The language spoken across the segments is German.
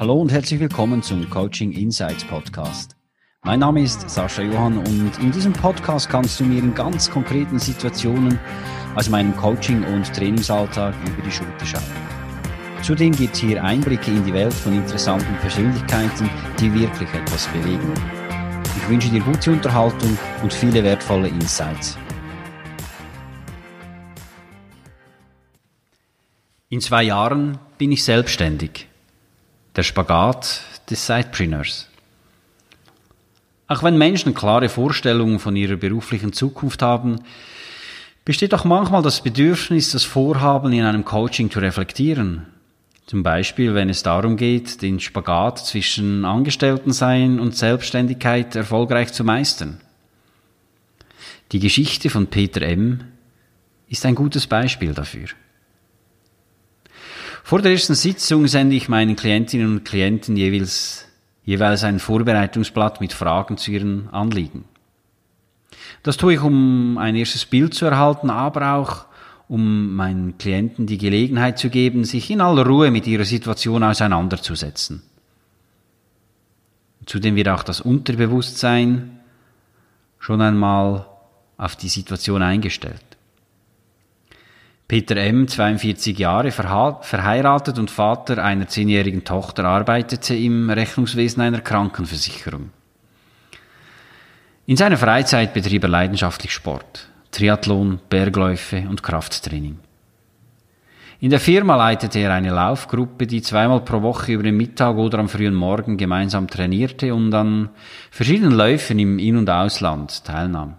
Hallo und herzlich willkommen zum Coaching Insights Podcast. Mein Name ist Sascha Johann und in diesem Podcast kannst du mir in ganz konkreten Situationen aus meinem Coaching- und Trainingsalltag über die Schulter schauen. Zudem gibt es hier Einblicke in die Welt von interessanten Persönlichkeiten, die wirklich etwas bewegen. Ich wünsche dir gute Unterhaltung und viele wertvolle Insights. In zwei Jahren bin ich selbstständig. Der Spagat des Sidepreneurs. Auch wenn Menschen klare Vorstellungen von ihrer beruflichen Zukunft haben, besteht auch manchmal das Bedürfnis, das Vorhaben in einem Coaching zu reflektieren. Zum Beispiel, wenn es darum geht, den Spagat zwischen Angestelltensein und Selbstständigkeit erfolgreich zu meistern. Die Geschichte von Peter M. ist ein gutes Beispiel dafür. Vor der ersten Sitzung sende ich meinen Klientinnen und Klienten jeweils, jeweils ein Vorbereitungsblatt mit Fragen zu ihren Anliegen. Das tue ich, um ein erstes Bild zu erhalten, aber auch, um meinen Klienten die Gelegenheit zu geben, sich in aller Ruhe mit ihrer Situation auseinanderzusetzen. Zudem wird auch das Unterbewusstsein schon einmal auf die Situation eingestellt. Peter M., 42 Jahre, verheiratet und Vater einer zehnjährigen Tochter, arbeitete im Rechnungswesen einer Krankenversicherung. In seiner Freizeit betrieb er leidenschaftlich Sport, Triathlon, Bergläufe und Krafttraining. In der Firma leitete er eine Laufgruppe, die zweimal pro Woche über den Mittag oder am frühen Morgen gemeinsam trainierte und an verschiedenen Läufen im In- und Ausland teilnahm.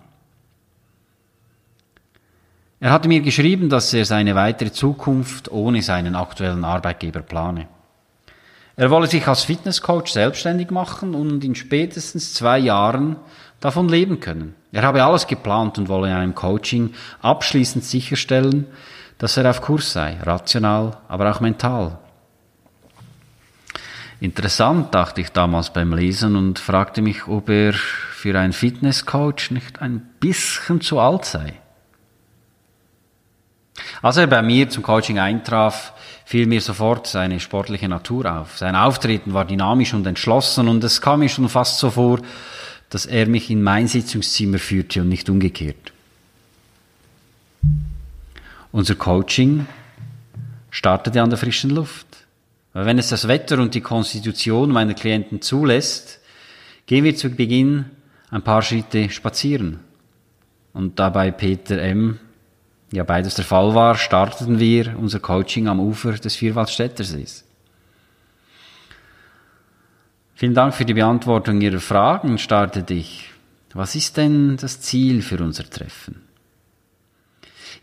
Er hatte mir geschrieben, dass er seine weitere Zukunft ohne seinen aktuellen Arbeitgeber plane. Er wolle sich als Fitnesscoach selbstständig machen und in spätestens zwei Jahren davon leben können. Er habe alles geplant und wolle in einem Coaching abschließend sicherstellen, dass er auf Kurs sei, rational, aber auch mental. Interessant, dachte ich damals beim Lesen und fragte mich, ob er für einen Fitnesscoach nicht ein bisschen zu alt sei. Als er bei mir zum Coaching eintraf, fiel mir sofort seine sportliche Natur auf. Sein Auftreten war dynamisch und entschlossen und es kam mir schon fast so vor, dass er mich in mein Sitzungszimmer führte und nicht umgekehrt. Unser Coaching startete an der frischen Luft. Weil wenn es das Wetter und die Konstitution meiner Klienten zulässt, gehen wir zu Beginn ein paar Schritte spazieren. Und dabei Peter M ja beides der Fall war, starteten wir unser Coaching am Ufer des Vierwaldstättersees. Vielen Dank für die Beantwortung Ihrer Fragen, startete ich. Was ist denn das Ziel für unser Treffen?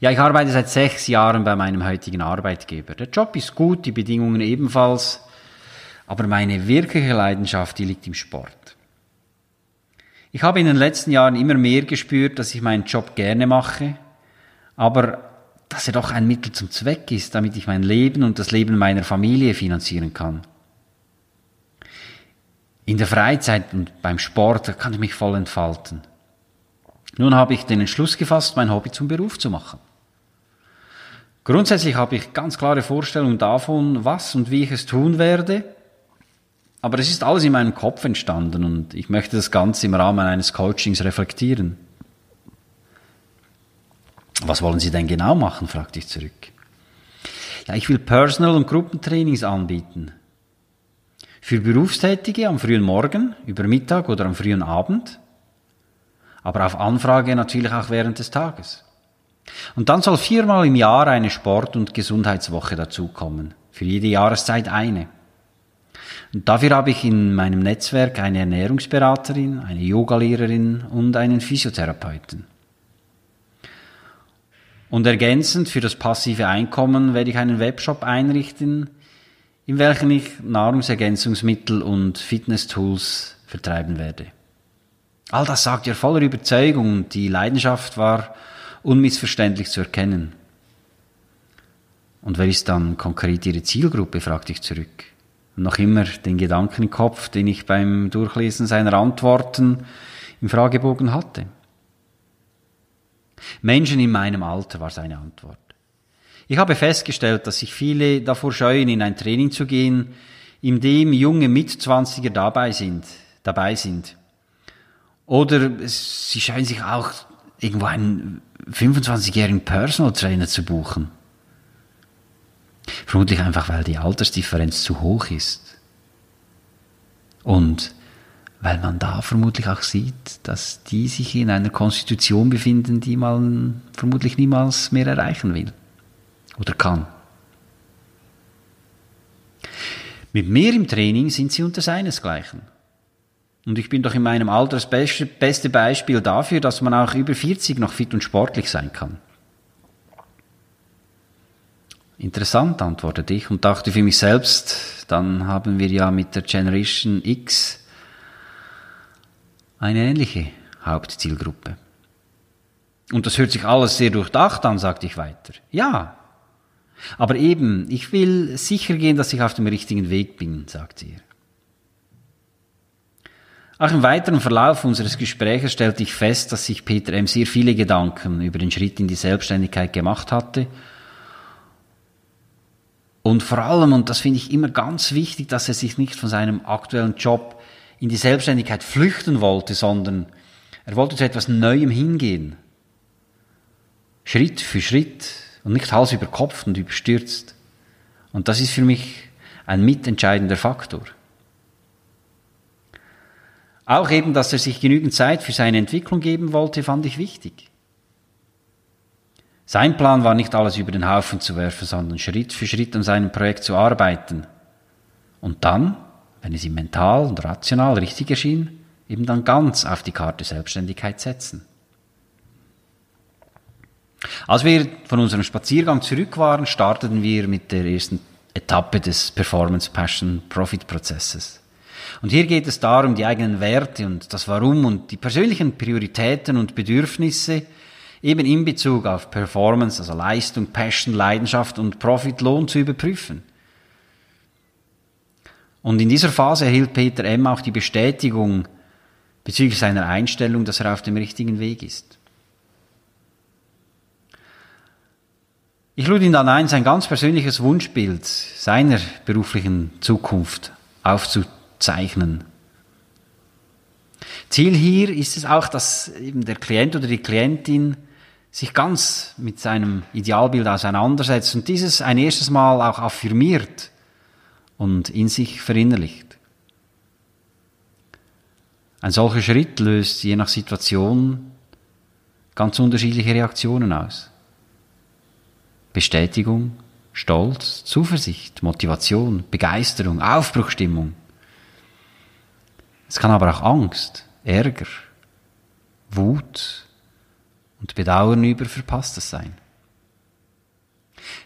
Ja, ich arbeite seit sechs Jahren bei meinem heutigen Arbeitgeber. Der Job ist gut, die Bedingungen ebenfalls, aber meine wirkliche Leidenschaft, die liegt im Sport. Ich habe in den letzten Jahren immer mehr gespürt, dass ich meinen Job gerne mache aber dass er doch ein Mittel zum Zweck ist, damit ich mein Leben und das Leben meiner Familie finanzieren kann. In der Freizeit und beim Sport kann ich mich voll entfalten. Nun habe ich den Entschluss gefasst, mein Hobby zum Beruf zu machen. Grundsätzlich habe ich ganz klare Vorstellungen davon, was und wie ich es tun werde, aber es ist alles in meinem Kopf entstanden und ich möchte das Ganze im Rahmen eines Coachings reflektieren. Was wollen Sie denn genau machen? fragte ich zurück. Ja, ich will Personal- und Gruppentrainings anbieten. Für Berufstätige am frühen Morgen, über Mittag oder am frühen Abend. Aber auf Anfrage natürlich auch während des Tages. Und dann soll viermal im Jahr eine Sport- und Gesundheitswoche dazukommen. Für jede Jahreszeit eine. Und dafür habe ich in meinem Netzwerk eine Ernährungsberaterin, eine Yogalehrerin und einen Physiotherapeuten. Und ergänzend für das passive Einkommen werde ich einen Webshop einrichten, in welchem ich Nahrungsergänzungsmittel und Fitness-Tools vertreiben werde. All das sagt ihr voller Überzeugung und die Leidenschaft war unmissverständlich zu erkennen. Und wer ist dann konkret Ihre Zielgruppe, fragte ich zurück. Und noch immer den Gedanken im Kopf, den ich beim Durchlesen seiner Antworten im Fragebogen hatte. Menschen in meinem Alter war seine Antwort. Ich habe festgestellt, dass sich viele davor scheuen, in ein Training zu gehen, in dem junge Mitzwanziger dabei sind, dabei sind. Oder sie scheinen sich auch irgendwo einen 25-jährigen Personal Trainer zu buchen. Vermutlich einfach, weil die Altersdifferenz zu hoch ist. Und weil man da vermutlich auch sieht, dass die sich in einer Konstitution befinden, die man vermutlich niemals mehr erreichen will oder kann. Mit mehr im Training sind sie unter seinesgleichen. Und ich bin doch in meinem Alter das beste Beispiel dafür, dass man auch über 40 noch fit und sportlich sein kann. Interessant, antwortete ich und dachte für mich selbst, dann haben wir ja mit der Generation X eine ähnliche Hauptzielgruppe. Und das hört sich alles sehr durchdacht an, sagte ich weiter. Ja. Aber eben, ich will sicher gehen, dass ich auf dem richtigen Weg bin, sagte er. Auch im weiteren Verlauf unseres Gesprächs stellte ich fest, dass sich Peter M. sehr viele Gedanken über den Schritt in die Selbstständigkeit gemacht hatte. Und vor allem, und das finde ich immer ganz wichtig, dass er sich nicht von seinem aktuellen Job in die Selbstständigkeit flüchten wollte, sondern er wollte zu etwas Neuem hingehen. Schritt für Schritt und nicht Hals über Kopf und überstürzt. Und das ist für mich ein mitentscheidender Faktor. Auch eben, dass er sich genügend Zeit für seine Entwicklung geben wollte, fand ich wichtig. Sein Plan war nicht alles über den Haufen zu werfen, sondern Schritt für Schritt an seinem Projekt zu arbeiten. Und dann, wenn es ihm mental und rational richtig erschien, eben dann ganz auf die Karte Selbstständigkeit setzen. Als wir von unserem Spaziergang zurück waren, starteten wir mit der ersten Etappe des Performance Passion Profit Prozesses. Und hier geht es darum, die eigenen Werte und das Warum und die persönlichen Prioritäten und Bedürfnisse eben in Bezug auf Performance, also Leistung, Passion, Leidenschaft und Profitlohn zu überprüfen. Und in dieser Phase erhielt Peter M. auch die Bestätigung bezüglich seiner Einstellung, dass er auf dem richtigen Weg ist. Ich lud ihn dann ein, sein ganz persönliches Wunschbild seiner beruflichen Zukunft aufzuteilen zeichnen. Ziel hier ist es auch, dass eben der Klient oder die Klientin sich ganz mit seinem Idealbild auseinandersetzt und dieses ein erstes Mal auch affirmiert und in sich verinnerlicht. Ein solcher Schritt löst je nach Situation ganz unterschiedliche Reaktionen aus. Bestätigung, Stolz, Zuversicht, Motivation, Begeisterung, Aufbruchstimmung. Es kann aber auch Angst, Ärger, Wut und Bedauern über Verpasstes sein.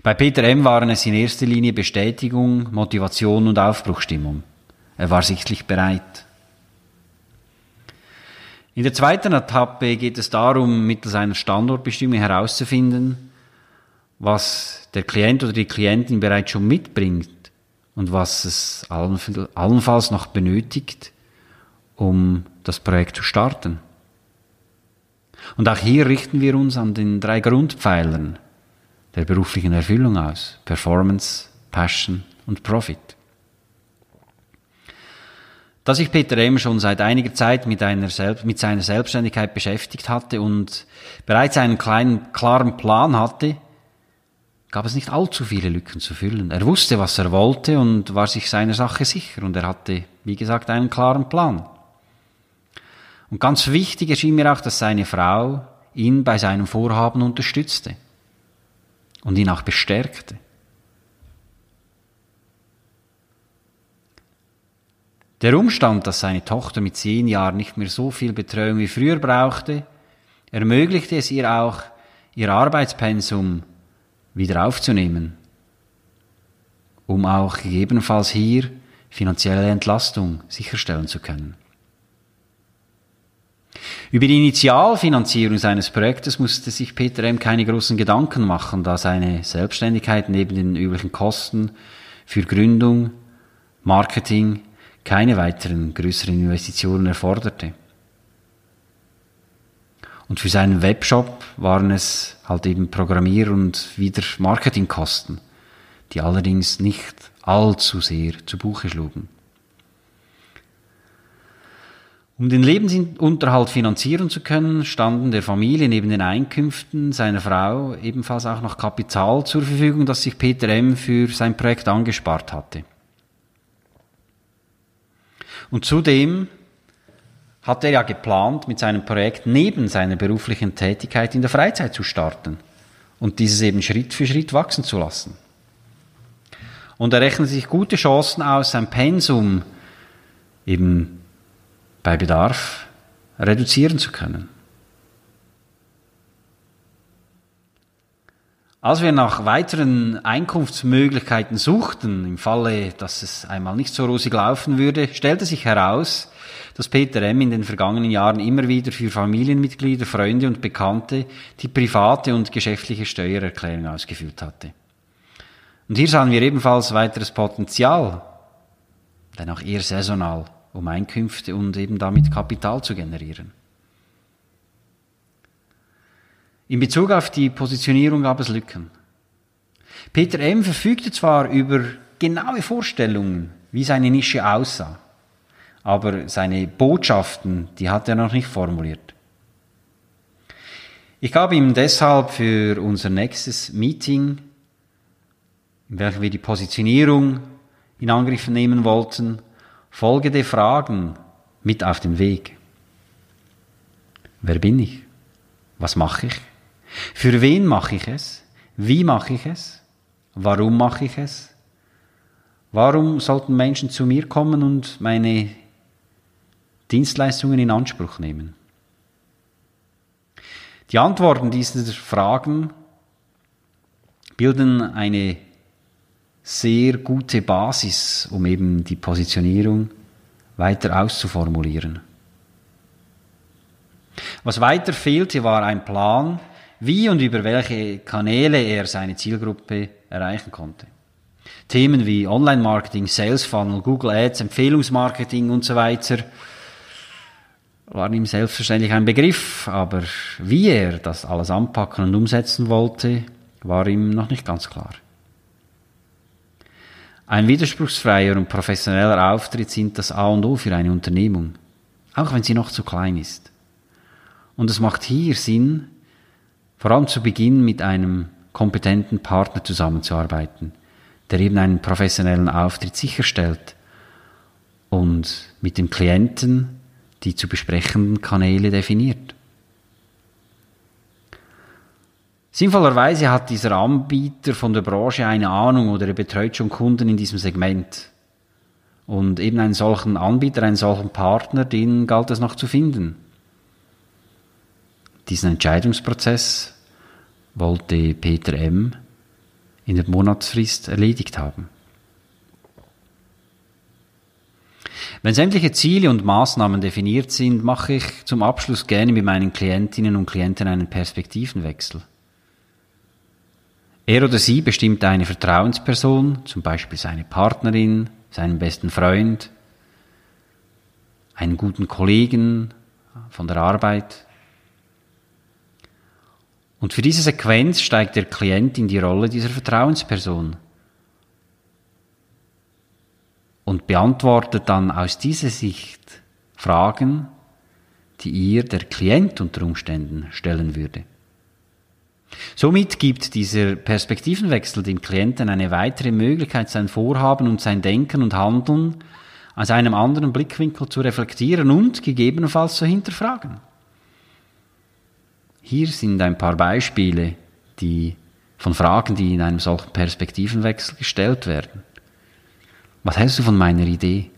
Bei Peter M. waren es in erster Linie Bestätigung, Motivation und Aufbruchstimmung. Er war sichtlich bereit. In der zweiten Etappe geht es darum, mittels einer Standortbestimmung herauszufinden, was der Klient oder die Klientin bereits schon mitbringt und was es allenfalls noch benötigt, um das Projekt zu starten. Und auch hier richten wir uns an den drei Grundpfeilern der beruflichen Erfüllung aus. Performance, Passion und Profit. Da sich Peter M. schon seit einiger Zeit mit, einer mit seiner Selbstständigkeit beschäftigt hatte und bereits einen kleinen, klaren Plan hatte, gab es nicht allzu viele Lücken zu füllen. Er wusste, was er wollte und war sich seiner Sache sicher und er hatte, wie gesagt, einen klaren Plan. Und ganz wichtig erschien mir auch, dass seine Frau ihn bei seinem Vorhaben unterstützte und ihn auch bestärkte. Der Umstand, dass seine Tochter mit zehn Jahren nicht mehr so viel Betreuung wie früher brauchte, ermöglichte es ihr auch, ihr Arbeitspensum wieder aufzunehmen, um auch gegebenenfalls hier finanzielle Entlastung sicherstellen zu können. Über die Initialfinanzierung seines Projektes musste sich Peter M. keine großen Gedanken machen, da seine Selbstständigkeit neben den üblichen Kosten für Gründung, Marketing keine weiteren größeren Investitionen erforderte. Und für seinen Webshop waren es halt eben Programmier- und wieder Marketingkosten, die allerdings nicht allzu sehr zu Buche schlugen. Um den Lebensunterhalt finanzieren zu können, standen der Familie neben den Einkünften seiner Frau ebenfalls auch noch Kapital zur Verfügung, das sich Peter M. für sein Projekt angespart hatte. Und zudem hatte er ja geplant, mit seinem Projekt neben seiner beruflichen Tätigkeit in der Freizeit zu starten und dieses eben Schritt für Schritt wachsen zu lassen. Und er rechnet sich gute Chancen aus, sein Pensum eben bei Bedarf reduzieren zu können. Als wir nach weiteren Einkunftsmöglichkeiten suchten, im Falle, dass es einmal nicht so rosig laufen würde, stellte sich heraus, dass Peter M. in den vergangenen Jahren immer wieder für Familienmitglieder, Freunde und Bekannte die private und geschäftliche Steuererklärung ausgefüllt hatte. Und hier sahen wir ebenfalls weiteres Potenzial, denn auch eher saisonal um Einkünfte und eben damit Kapital zu generieren. In Bezug auf die Positionierung gab es Lücken. Peter M. verfügte zwar über genaue Vorstellungen, wie seine Nische aussah, aber seine Botschaften, die hat er noch nicht formuliert. Ich gab ihm deshalb für unser nächstes Meeting, in welchem wir die Positionierung in Angriff nehmen wollten, folgende Fragen mit auf den Weg. Wer bin ich? Was mache ich? Für wen mache ich es? Wie mache ich es? Warum mache ich es? Warum sollten Menschen zu mir kommen und meine Dienstleistungen in Anspruch nehmen? Die Antworten dieser Fragen bilden eine sehr gute Basis, um eben die Positionierung weiter auszuformulieren. Was weiter fehlte, war ein Plan, wie und über welche Kanäle er seine Zielgruppe erreichen konnte. Themen wie Online-Marketing, Sales Funnel, Google Ads, Empfehlungsmarketing und so weiter waren ihm selbstverständlich ein Begriff, aber wie er das alles anpacken und umsetzen wollte, war ihm noch nicht ganz klar. Ein widerspruchsfreier und professioneller Auftritt sind das A und O für eine Unternehmung, auch wenn sie noch zu klein ist. Und es macht hier Sinn, vor allem zu Beginn mit einem kompetenten Partner zusammenzuarbeiten, der eben einen professionellen Auftritt sicherstellt und mit dem Klienten die zu besprechenden Kanäle definiert. Sinnvollerweise hat dieser Anbieter von der Branche eine Ahnung oder er betreut schon Kunden in diesem Segment. Und eben einen solchen Anbieter, einen solchen Partner, den galt es noch zu finden. Diesen Entscheidungsprozess wollte Peter M. in der Monatsfrist erledigt haben. Wenn sämtliche Ziele und Maßnahmen definiert sind, mache ich zum Abschluss gerne mit meinen Klientinnen und Klienten einen Perspektivenwechsel. Er oder sie bestimmt eine Vertrauensperson, zum Beispiel seine Partnerin, seinen besten Freund, einen guten Kollegen von der Arbeit. Und für diese Sequenz steigt der Klient in die Rolle dieser Vertrauensperson und beantwortet dann aus dieser Sicht Fragen, die ihr der Klient unter Umständen stellen würde. Somit gibt dieser Perspektivenwechsel dem Klienten eine weitere Möglichkeit, sein Vorhaben und sein Denken und Handeln aus einem anderen Blickwinkel zu reflektieren und gegebenenfalls zu hinterfragen. Hier sind ein paar Beispiele die, von Fragen, die in einem solchen Perspektivenwechsel gestellt werden. Was hältst du von meiner Idee?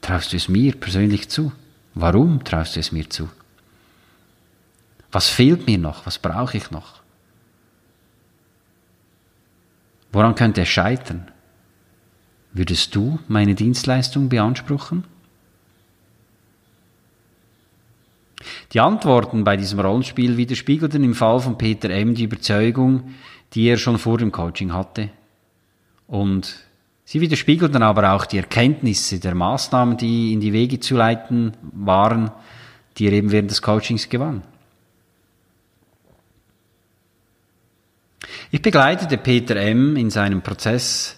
Traust du es mir persönlich zu? Warum traust du es mir zu? Was fehlt mir noch? Was brauche ich noch? Woran könnte es scheitern? Würdest du meine Dienstleistung beanspruchen? Die Antworten bei diesem Rollenspiel widerspiegelten im Fall von Peter M. die Überzeugung, die er schon vor dem Coaching hatte. Und sie widerspiegelten aber auch die Erkenntnisse der Maßnahmen, die in die Wege zu leiten waren, die er eben während des Coachings gewann. Ich begleitete Peter M. in seinem Prozess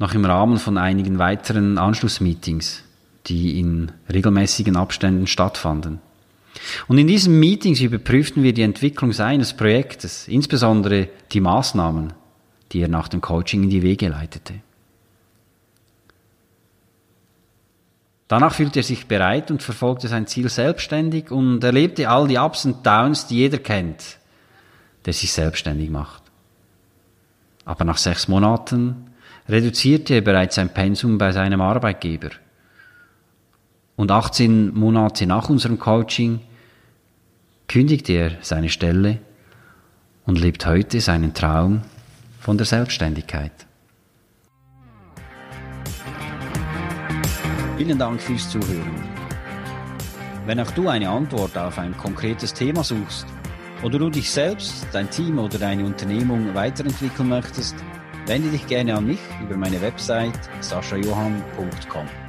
noch im Rahmen von einigen weiteren Anschlussmeetings, die in regelmäßigen Abständen stattfanden. Und in diesen Meetings überprüften wir die Entwicklung seines Projektes, insbesondere die Maßnahmen, die er nach dem Coaching in die Wege leitete. Danach fühlte er sich bereit und verfolgte sein Ziel selbstständig und erlebte all die Ups und Downs, die jeder kennt, der sich selbstständig macht. Aber nach sechs Monaten reduzierte er bereits sein Pensum bei seinem Arbeitgeber. Und 18 Monate nach unserem Coaching kündigte er seine Stelle und lebt heute seinen Traum von der Selbstständigkeit. Vielen Dank fürs Zuhören. Wenn auch du eine Antwort auf ein konkretes Thema suchst oder du dich selbst, dein Team oder deine Unternehmung weiterentwickeln möchtest, wende dich gerne an mich über meine Website saschajohann.com.